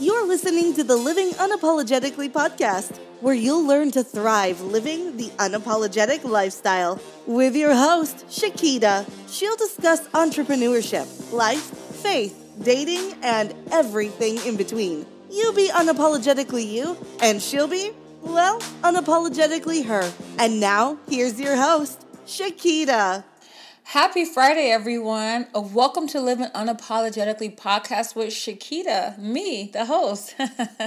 You're listening to the Living Unapologetically podcast, where you'll learn to thrive living the unapologetic lifestyle. With your host, Shekeda, she'll discuss entrepreneurship, life, faith, dating, and everything in between. You be unapologetically you, and she'll be, well, unapologetically her. And now, here's your host, Shekeda. Happy Friday, everyone. Uh, welcome to Living Unapologetically podcast with Shekeda, me, the host.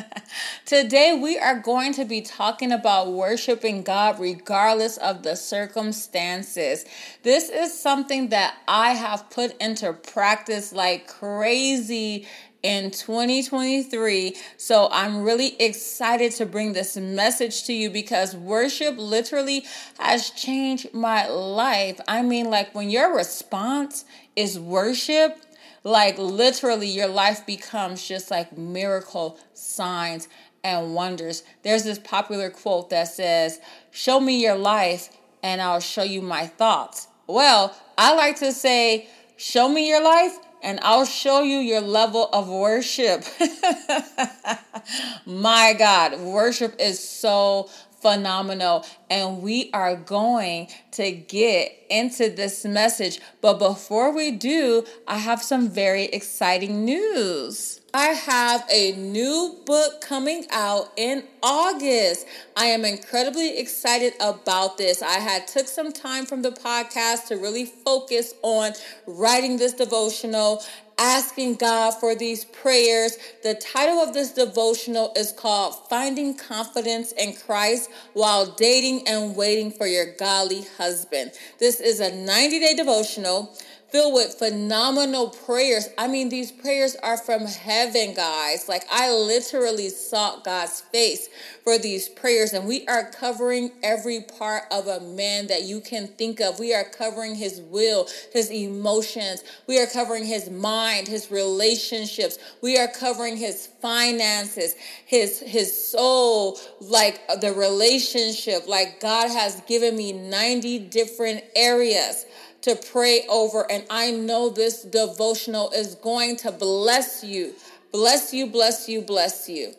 Today, we are going to be talking about worshiping God regardless of the circumstances. This is something that I have put into practice like crazy in 2023. So I'm really excited to bring this message to you because worship literally has changed my life. I mean, like when your response is worship, like literally your life becomes just like miracle signs and wonders. There's this popular quote that says, Show me your life and I'll show you my thoughts. Well, I like to say, Show me your life and I'll show you your level of worship. My God, worship is so phenomenal. And we are going to get into this message. But before we do, I have some very exciting news. I have a new book coming out in August. I am incredibly excited about this. I had took some time from the podcast to really focus on writing this devotional asking God for these prayers. The title of this devotional is called Finding Confidence in Christ While Dating and Waiting for Your Godly Husband. This is a 90 day devotional filled with phenomenal prayers. I mean, these prayers are from heaven, guys. Like, I literally sought God's face for these prayers, and we are covering every part of a man that you can think of. We are covering his will, his emotions, we are covering his mind, his relationships, we are covering his finances, his his soul, like the relationship. Like God has given me 90 different areas to pray over. And I know this devotional is going to bless you. Bless you, bless you, bless you.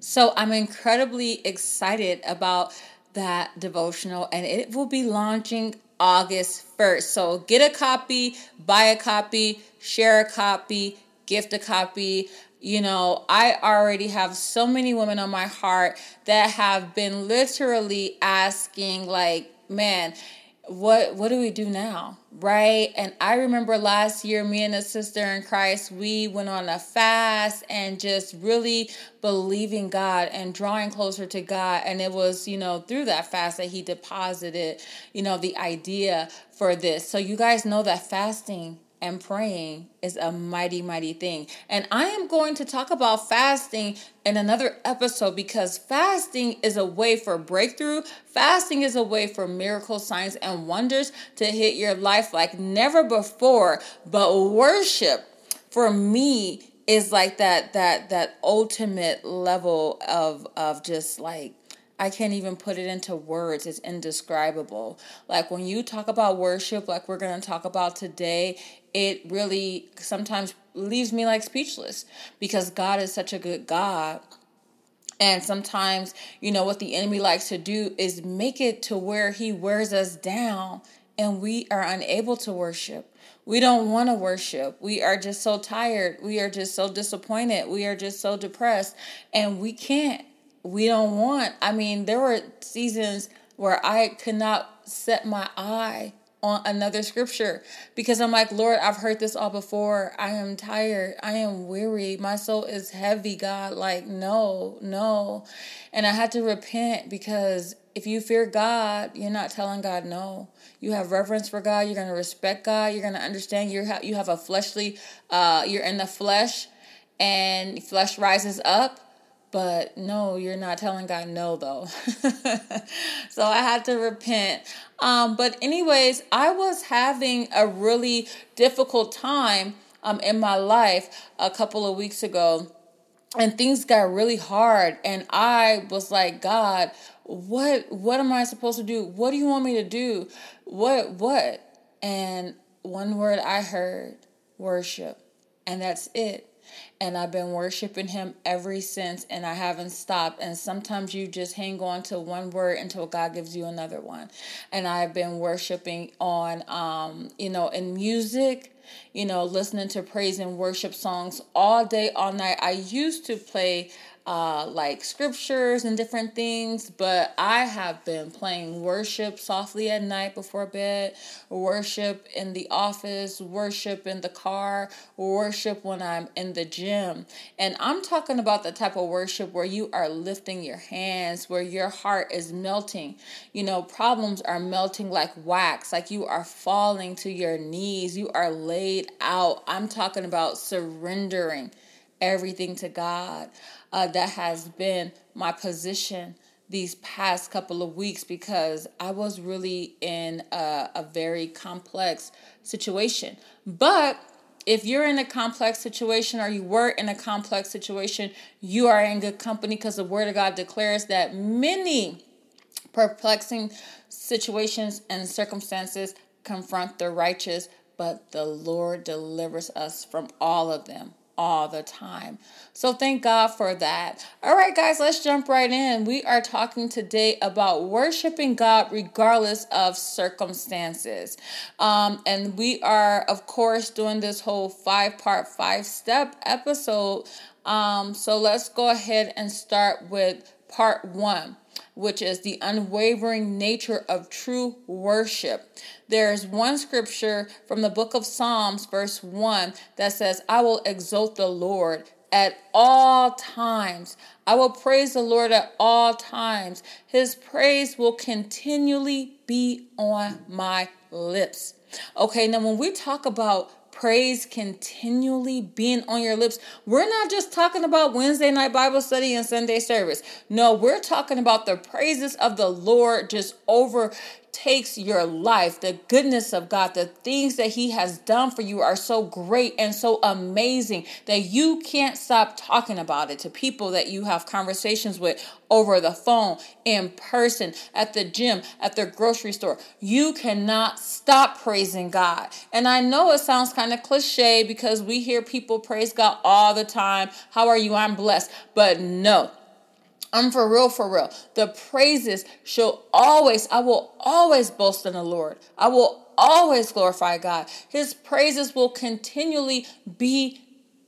So I'm incredibly excited about that devotional, and it will be launching August 1st. So get a copy, buy a copy, share a copy, gift a copy. You know, I already have so many women on my heart that have been literally asking, like, man, what what do we do now? Right? And i remember last year me and a sister in christ we went on a fast and just really believing god and drawing closer to god. And it was you know through that fast that he deposited you know the idea for this. So you guys know that fasting and praying is a mighty, mighty thing. And I am going to talk about fasting in another episode because fasting is a way for breakthrough. Fasting is a way for miracle signs and wonders to hit your life like never before. But worship for me is like that that that ultimate level of of just like I can't even put it into words. It's indescribable. Like when you talk about worship, like we're going to talk about today, it really sometimes leaves me like speechless because God is such a good God. And sometimes, you know, what the enemy likes to do is make it to where he wears us down and we are unable to worship. We don't want to worship. We are just so tired. We are just so disappointed. We are just so depressed. And we can't we don't want. I mean, there were seasons where I could not set my eye on another scripture because I'm like, Lord, I've heard this all before. I am tired. I am weary. My soul is heavy, God. Like, no, no. And I had to repent because if you fear God, you're not telling God no. You have reverence for God. You're going to respect God. You're going to understand you you have a fleshly, uh, you're in the flesh and flesh rises up but no, you're not telling God no, though. so I had to repent. Um, but, anyways, I was having a really difficult time um, in my life a couple of weeks ago. And things got really hard. And I was like, God, what what am I supposed to do? What do you want me to do? What what? And one word I heard, worship. And that's it And I've been worshiping him ever since, and I haven't stopped. And sometimes you just hang on to one word until God gives you another one. And I've been worshiping on, um, you know, in music you know, listening to praise and worship songs all day, all night. I used to play uh, like scriptures and different things, but I have been playing worship softly at night before bed, worship in the office, worship in the car, worship when I'm in the gym. And I'm talking about the type of worship where you are lifting your hands, where your heart is melting. You know, problems are melting like wax, like you are falling to your knees, you are laid out. I'm talking about surrendering everything to God uh, that has been my position these past couple of weeks because I was really in a, a very complex situation. But if you're in a complex situation or you were in a complex situation, you are in good company because the Word of God declares that many perplexing situations and circumstances confront the righteous, but the Lord delivers us from all of them all the time. So thank God for that. All right, guys, let's jump right in. We are talking today about worshiping God regardless of circumstances. Um, and we are, of course, doing this whole five part, five step episode. Um, so let's go ahead and start with part one which is the unwavering nature of true worship. There's one scripture from the book of Psalms, verse 1, that says, I will exalt the Lord at all times. I will praise the Lord at all times. His praise will continually be on my lips. Okay, now when we talk about praise continually being on your lips. We're not just talking about Wednesday night Bible study and Sunday service. No, we're talking about the praises of the Lord just over takes your life, the goodness of God, the things that He has done for you are so great and so amazing that you can't stop talking about it to people that you have conversations with over the phone, in person, at the gym, at the grocery store. You cannot stop praising God. And I know it sounds kind of cliche because we hear people praise God all the time. How are you? I'm blessed. But no. I'm for real, for real. The praises shall always, I will always boast in the Lord. I will always glorify God. His praises will continually be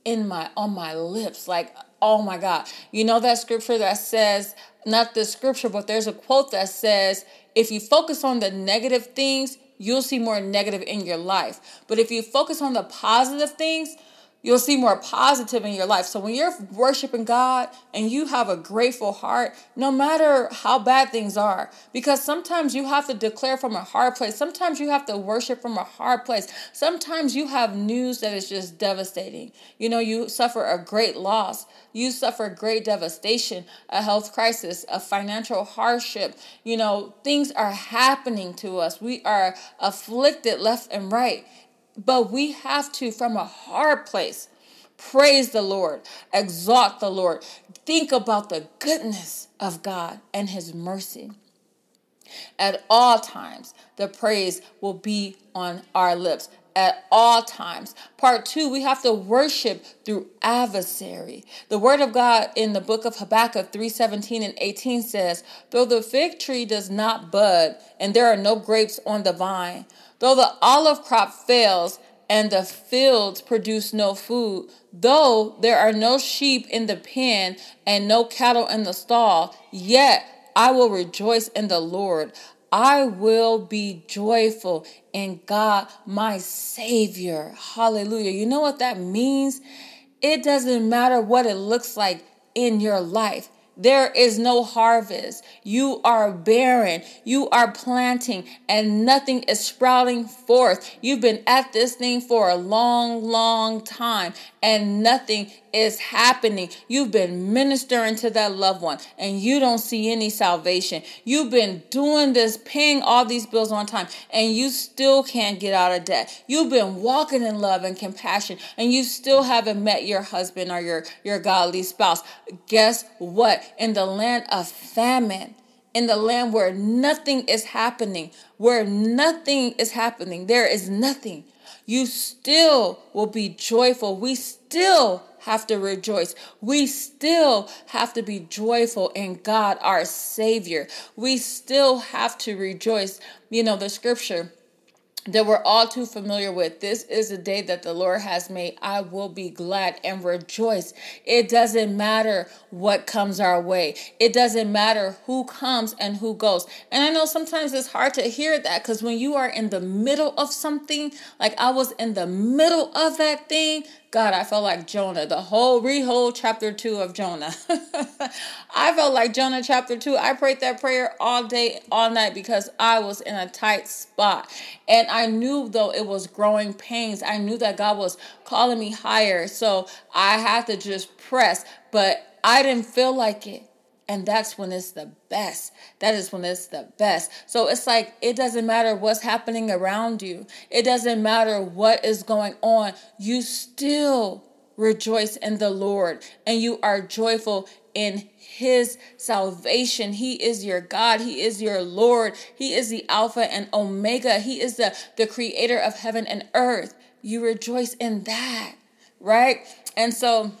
in my on my lips. Like, oh my God. You know that scripture that says, not the scripture, but there's a quote that says, if you focus on the negative things, you'll see more negative in your life. But if you focus on the positive things, you'll see more positive in your life. So when you're worshiping God and you have a grateful heart, no matter how bad things are, because sometimes you have to declare from a hard place. Sometimes you have to worship from a hard place. Sometimes you have news that is just devastating. You know, you suffer a great loss. You suffer great devastation, a health crisis, a financial hardship. You know, things are happening to us. We are afflicted left and right. But we have to, from a hard place, praise the Lord, exalt the Lord, think about the goodness of God and His mercy. At all times, the praise will be on our lips. At all times. Part two, we have to worship through adversary. The word of God in the book of Habakkuk 3 17 and 18 says, Though the fig tree does not bud, and there are no grapes on the vine, Though the olive crop fails and the fields produce no food, though there are no sheep in the pen and no cattle in the stall, yet I will rejoice in the Lord. I will be joyful in God, my Savior. Hallelujah. You know what that means? It doesn't matter what it looks like in your life. There is no harvest. You are barren. You are planting and nothing is sprouting forth. You've been at this thing for a long, long time and nothing is happening. You've been ministering to that loved one and you don't see any salvation. You've been doing this, paying all these bills on time, and you still can't get out of debt. You've been walking in love and compassion, and you still haven't met your husband or your, your godly spouse. Guess what? In the land of famine, in the land where nothing is happening, where nothing is happening, there is nothing you still will be joyful. We still have to rejoice. We still have to be joyful in God, our Savior. We still have to rejoice. You know, the scripture that we're all too familiar with. This is a day that the Lord has made. I will be glad and rejoice. It doesn't matter what comes our way, it doesn't matter who comes and who goes. And I know sometimes it's hard to hear that because when you are in the middle of something, like I was in the middle of that thing, God, I felt like Jonah, the whole rehold chapter two of Jonah. I felt like Jonah chapter two. I prayed that prayer all day, all night because I was in a tight spot. And I knew though it was growing pains, I knew that God was calling me higher. So I had to just press, but I didn't feel like it. And that's when it's the best. That is when it's the best. So it's like it doesn't matter what's happening around you, it doesn't matter what is going on. You still rejoice in the Lord and you are joyful in his salvation. He is your God. He is your Lord. He is the Alpha and Omega. He is the, the creator of heaven and earth. You rejoice in that, right? And so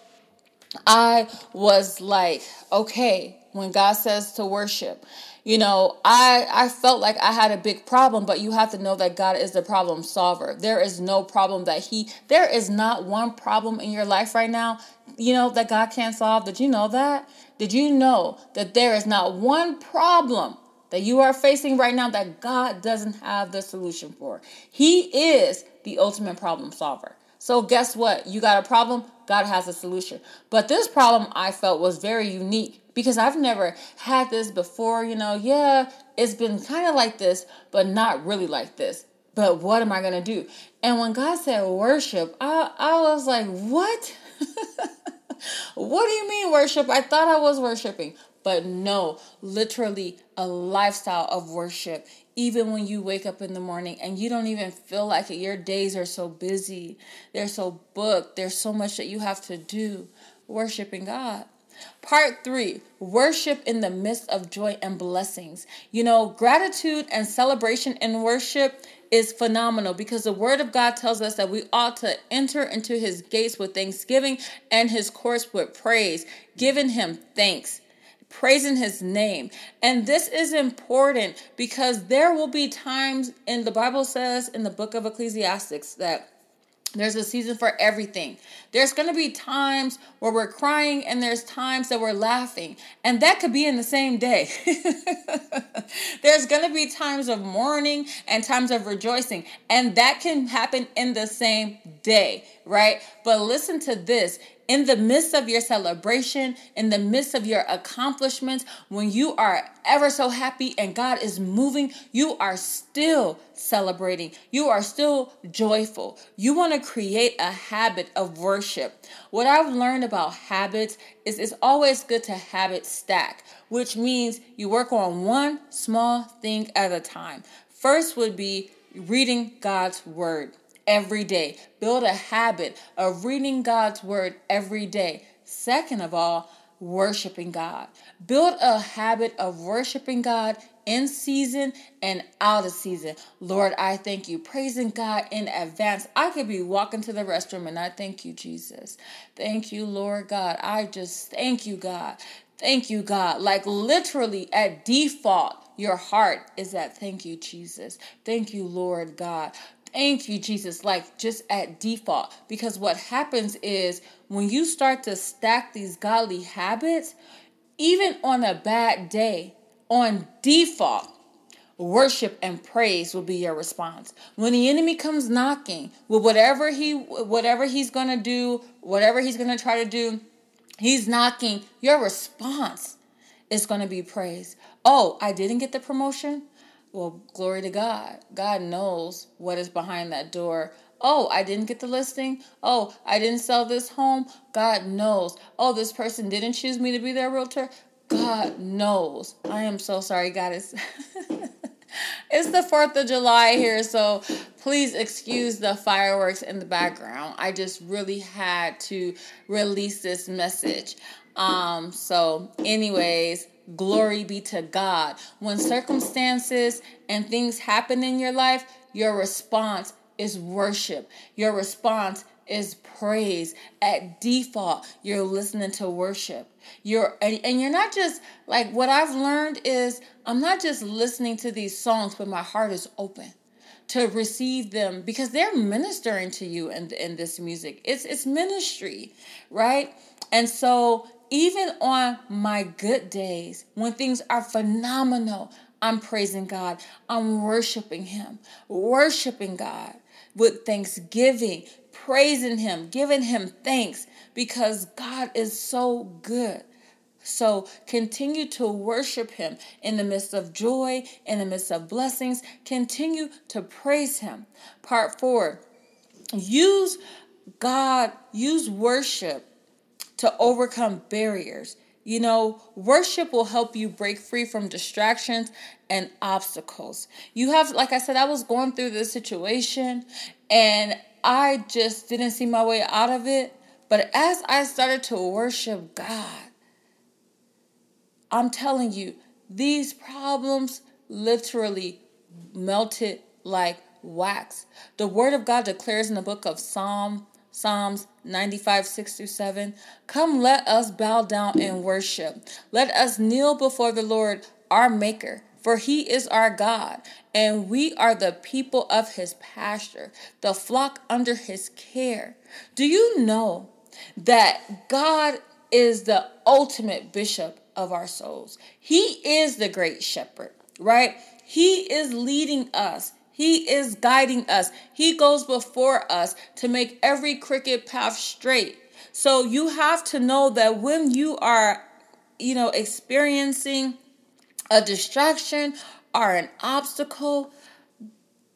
I was like, okay, when God says to worship. You know, I I felt like I had a big problem, but you have to know that God is the problem solver. There is no problem that he there is not one problem in your life right now, you know, that God can't solve. Did you know that? Did you know that there is not one problem that you are facing right now that God doesn't have the solution for? He is the ultimate problem solver. So guess what? You got a problem, God has a solution. But this problem I felt was very unique because I've never had this before. You know, yeah, it's been kind of like this, but not really like this. But what am I going to do? And when God said worship, I, I was like, what? what do you mean worship? I thought I was worshiping. But no, literally a lifestyle of worship. Even when you wake up in the morning and you don't even feel like it, your days are so busy, they're so booked, there's so much that you have to do. Worshiping God. Part three, worship in the midst of joy and blessings. You know, gratitude and celebration in worship is phenomenal because the word of God tells us that we ought to enter into his gates with thanksgiving and his courts with praise, giving him thanks praising his name. And this is important because there will be times, and the Bible says in the book of Ecclesiastics that there's a season for everything. There's going to be times where we're crying and there's times that we're laughing. And that could be in the same day. there's going to be times of mourning and times of rejoicing. And that can happen in the same day, right? But listen to this in the midst of your celebration, in the midst of your accomplishments, when you are ever so happy and God is moving, you are still celebrating. You are still joyful. You want to create a habit of worship. What I've learned about habits is it's always good to habit stack, which means you work on one small thing at a time. First would be reading God's word every day. Build a habit of reading God's word every day. Second of all, worshiping God. Build a habit of worshiping God in season and out of season. Lord, I thank you. Praising God in advance. I could be walking to the restroom and I thank you, Jesus. Thank you, Lord God. I just thank you, God. Thank you, God. Like literally at default, your heart is that thank you, Jesus. Thank you, Lord God. Thank you, Jesus, like just at default. Because what happens is when you start to stack these godly habits, even on a bad day, on default, worship and praise will be your response. When the enemy comes knocking with whatever he whatever he's going to do, whatever he's going to try to do, he's knocking, your response is going to be praise. Oh, I didn't get the promotion? Well, glory to God. God knows what is behind that door. Oh, I didn't get the listing. Oh, I didn't sell this home. God knows. Oh, this person didn't choose me to be their realtor. God knows. I am so sorry, God. It's, it's the 4th of July here, so please excuse the fireworks in the background. I just really had to release this message. Um, so, anyways, Glory be to God. When circumstances and things happen in your life, your response is worship. Your response is praise. At default, you're listening to worship. You're and, you're not just like what I've learned is I'm not just listening to these songs, but my heart is open to receive them because they're ministering to you in, in this music. It's it's ministry, right? And so even on my good days, when things are phenomenal, I'm praising God. I'm worshiping Him, worshiping God with thanksgiving, praising Him, giving Him thanks because God is so good. So continue to worship Him in the midst of joy, in the midst of blessings. Continue to praise Him. Part four use God, use worship to overcome barriers. You know, worship will help you break free from distractions and obstacles. You have, like I said, I was going through this situation and I just didn't see my way out of it. But as I started to worship God, I'm telling you, these problems literally melted like wax. The word of God declares in the book of Psalm Psalms 95, 6 through 7. Come, let us bow down and worship. Let us kneel before the Lord, our Maker, for he is our God, and we are the people of his pasture, the flock under his care. Do you know that God is the ultimate bishop of our souls? He is the great shepherd, right? He is leading us. He is guiding us. He goes before us to make every crooked path straight. So you have to know that when you are, you know, experiencing a distraction or an obstacle,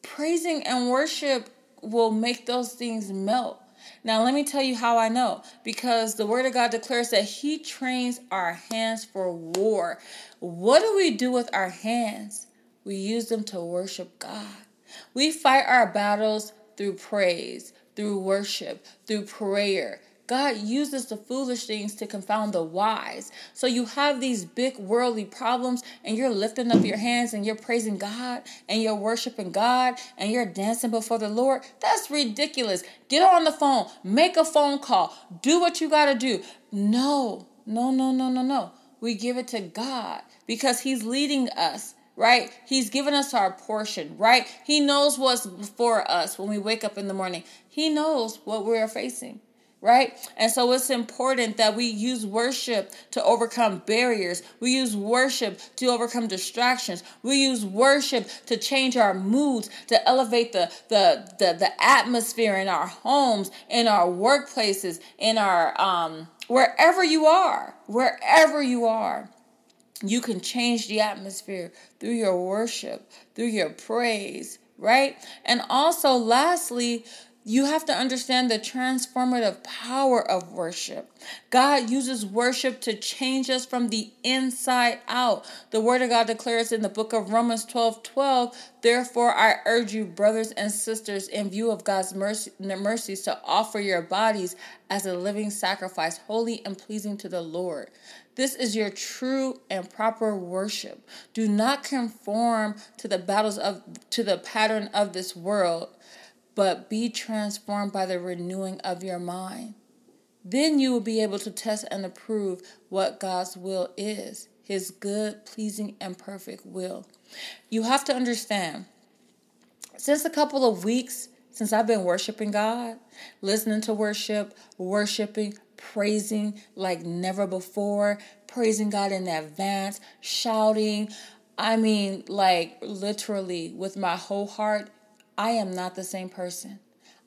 praising and worship will make those things melt. Now, let me tell you how I know. Because the Word of God declares that He trains our hands for war. What do we do with our hands? We use them to worship God. We fight our battles through praise, through worship, through prayer. God uses the foolish things to confound the wise. So you have these big worldly problems and you're lifting up your hands and you're praising God and you're worshiping God and you're dancing before the Lord. That's ridiculous. Get on the phone, make a phone call, do what you got to do. No, no, no, no, no, no. We give it to God because He's leading us right? He's given us our portion, right? He knows what's before us when we wake up in the morning. He knows what we're facing, right? And so it's important that we use worship to overcome barriers. We use worship to overcome distractions. We use worship to change our moods, to elevate the the the, the atmosphere in our homes, in our workplaces, in our um wherever you are, wherever you are. You can change the atmosphere through your worship, through your praise, right? And also, lastly, you have to understand the transformative power of worship. God uses worship to change us from the inside out. The word of God declares in the book of Romans 12 12, therefore I urge you, brothers and sisters, in view of God's mercy, mercies, to offer your bodies as a living sacrifice, holy and pleasing to the Lord. This is your true and proper worship. Do not conform to the battles of to the pattern of this world, but be transformed by the renewing of your mind. Then you will be able to test and approve what God's will is, his good, pleasing, and perfect will. You have to understand, since a couple of weeks, since I've been worshiping God, listening to worship, worshiping, praising like never before, praising God in advance, shouting. I mean, like literally with my whole heart, I am not the same person.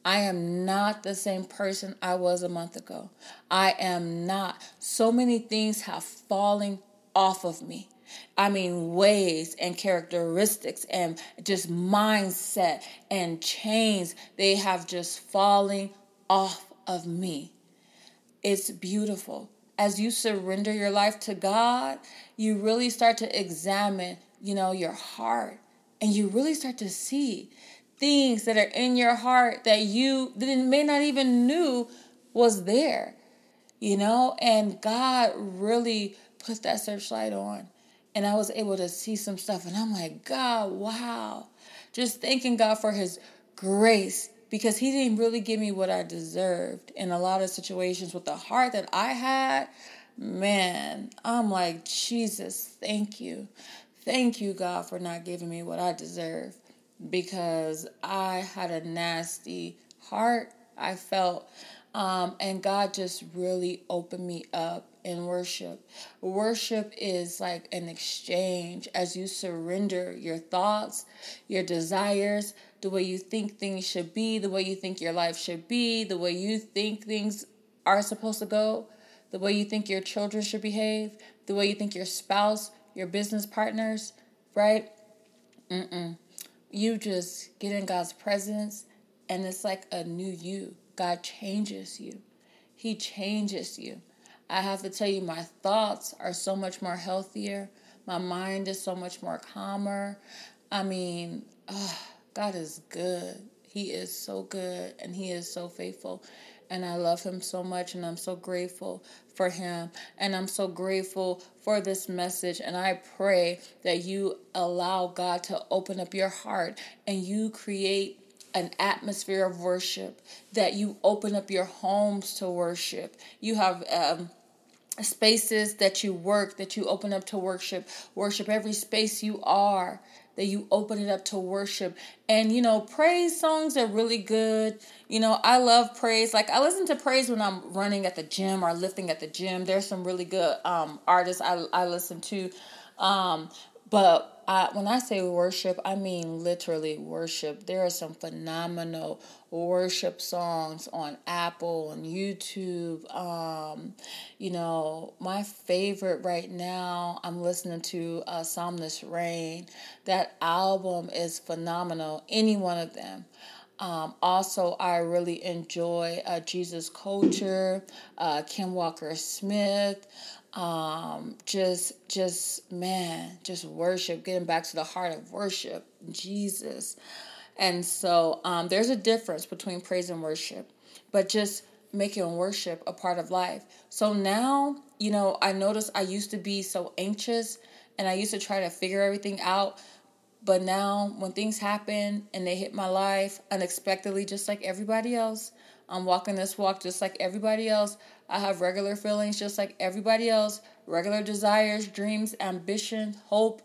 I am not the same person I was a month ago. I am not. So many things have fallen off of me. I mean, ways and characteristics and just mindset and chains, they have just fallen off of me. It's beautiful. As you surrender your life to God, you really start to examine, you know, your heart and you really start to see things that are in your heart that you that may not even knew was there. You know, and God really put that searchlight on and I was able to see some stuff and I'm like, God, wow. Just thanking God for his grace because he didn't really give me what I deserved in a lot of situations with the heart that I had. Man, I'm like, Jesus, thank you. Thank you, God, for not giving me what I deserve because I had a nasty heart. I felt, um, and God just really opened me up in worship. Worship is like an exchange as you surrender your thoughts, your desires, the way you think things should be, the way you think your life should be, the way you think things are supposed to go, the way you think your children should behave, the way you think your spouse, your business partners, right? Mm-mm. You just get in God's presence and it's like a new you. God changes you. He changes you. I have to tell you, my thoughts are so much more healthier. My mind is so much more calmer. I mean, oh, God is good. He is so good and He is so faithful. And I love Him so much, and I'm so grateful for Him. And I'm so grateful for this message. And I pray that you allow God to open up your heart and you create an atmosphere of worship, that you open up your homes to worship. You have um, spaces that you work, that you open up to worship. Worship every space you are, that you open it up to worship. And, you know, praise songs are really good. You know, I love praise. Like, I listen to praise when I'm running at the gym or lifting at the gym. There's some really good um, artists I, I listen to. Um, but I, when I say worship, I mean literally worship. There are some phenomenal worship songs on Apple and YouTube. Um, you know, my favorite right now, I'm listening to uh, Psalmist Raine. That album is phenomenal. Any one of them. Um, also, I really enjoy uh, Jesus Culture, uh, Kim Walker Smith um, just just man just worship getting back to the heart of worship jesus and so um, there's a difference between praise and worship but just making worship a part of life. So now you know i noticed i used to be so anxious and i used to try to figure everything out. But now when things happen and they hit my life unexpectedly just like everybody else i'm walking this walk just like everybody else. I have regular feelings just like everybody else, regular desires, dreams, ambition, hope,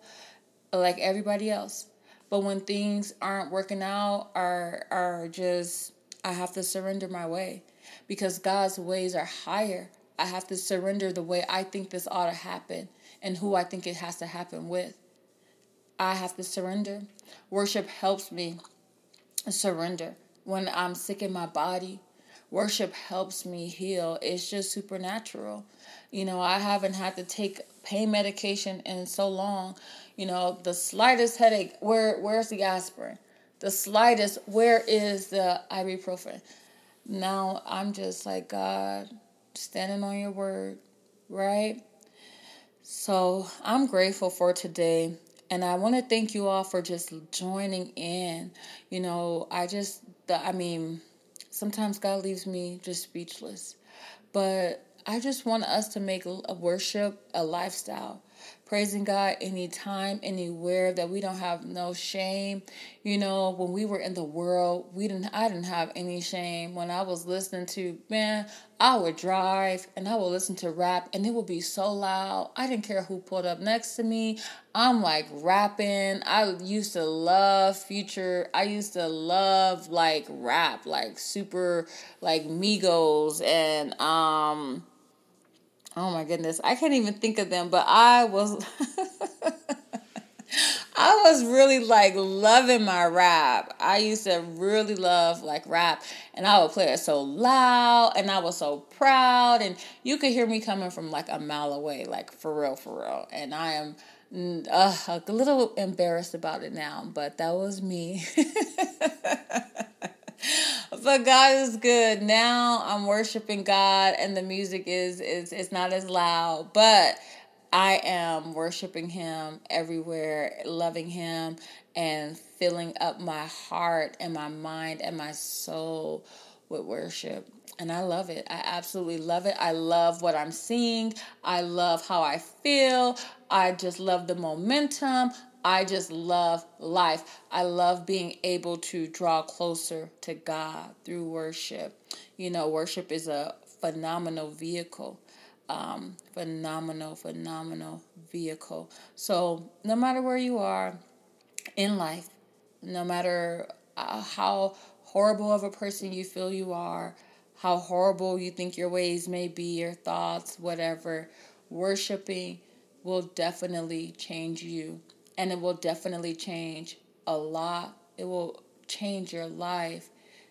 like everybody else. But when things aren't working out are are just I have to surrender my way because God's ways are higher. I have to surrender the way I think this ought to happen and who I think it has to happen with. I have to surrender. Worship helps me surrender when I'm sick in my body worship helps me heal. It's just supernatural. You know, I haven't had to take pain medication in so long. You know, the slightest headache, where where's the aspirin? The slightest, where is the ibuprofen? Now I'm just like God, standing on your word, right? So I'm grateful for today. And I want to thank you all for just joining in. You know, I just, I mean, sometimes God leaves me just speechless. But I just want us to make a worship a lifestyle praising God anytime, anywhere, that we don't have no shame. You know, when we were in the world, we didn't I didn't have any shame. When I was listening to man, I would drive and I would listen to rap and it would be so loud. I didn't care who pulled up next to me. I'm like rapping. I used to love future. I used to love like rap, like super like Migos and um Oh my goodness, I can't even think of them, but I was I was really like loving my rap. I used to really love like rap and I would play it so loud and I was so proud and you could hear me coming from like a mile away, like for real, for real. And I am uh, a little embarrassed about it now, but that was me. but God is good. Now I'm worshiping God and the music is is it's not as loud, but I am worshiping him everywhere, loving him and filling up my heart and my mind and my soul with worship. And I love it. I absolutely love it. I love what I'm seeing. I love how I feel. I just love the momentum. I just love life. I love being able to draw closer to God through worship. You know, worship is a phenomenal vehicle. Um, phenomenal, phenomenal vehicle. So, no matter where you are in life, no matter uh, how horrible of a person you feel you are, how horrible you think your ways may be, your thoughts, whatever, worshiping will definitely change you. And it will definitely change a lot. It will change your life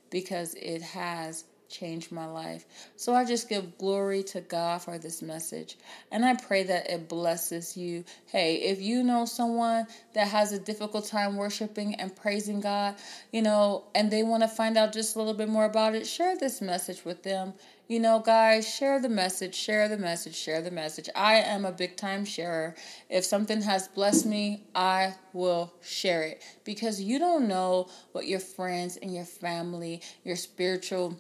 because it has changed my life. So I just give glory to God for this message. And I pray that it blesses you. Hey, if you know someone that has a difficult time worshiping and praising God, you know, and they want to find out just a little bit more about it, share this message with them. You know, guys, share the message, share the message, share the message. I am a big time sharer. If something has blessed me, I will share it because you don't know what your friends and your family, your spiritual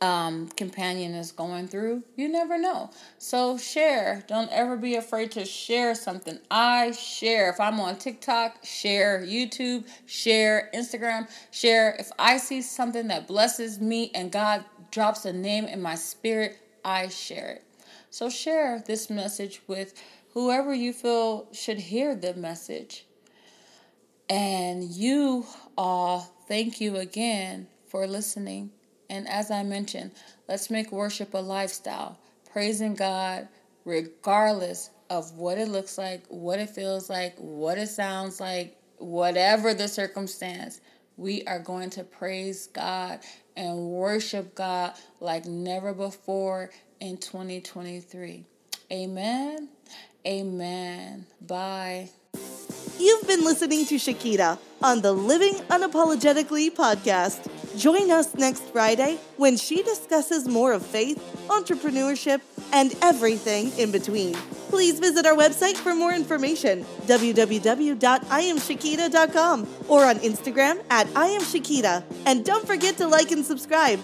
um, companion is going through, you never know. So share. Don't ever be afraid to share something. I share. If I'm on TikTok, share. YouTube, share. Instagram, share. If I see something that blesses me and God drops a name in my spirit, I share it. So share this message with whoever you feel should hear the message. And you all, thank you again for listening. And as I mentioned, let's make worship a lifestyle, praising God regardless of what it looks like, what it feels like, what it sounds like, whatever the circumstance. We are going to praise God and worship God like never before in 2023. Amen. Amen. Bye. You've been listening to Shekeda on the Living Unapologetically podcast. Join us next Friday when she discusses more of faith, entrepreneurship, and everything in between. Please visit our website for more information www.iamshakita.com or on Instagram at iamshakita. And don't forget to like and subscribe.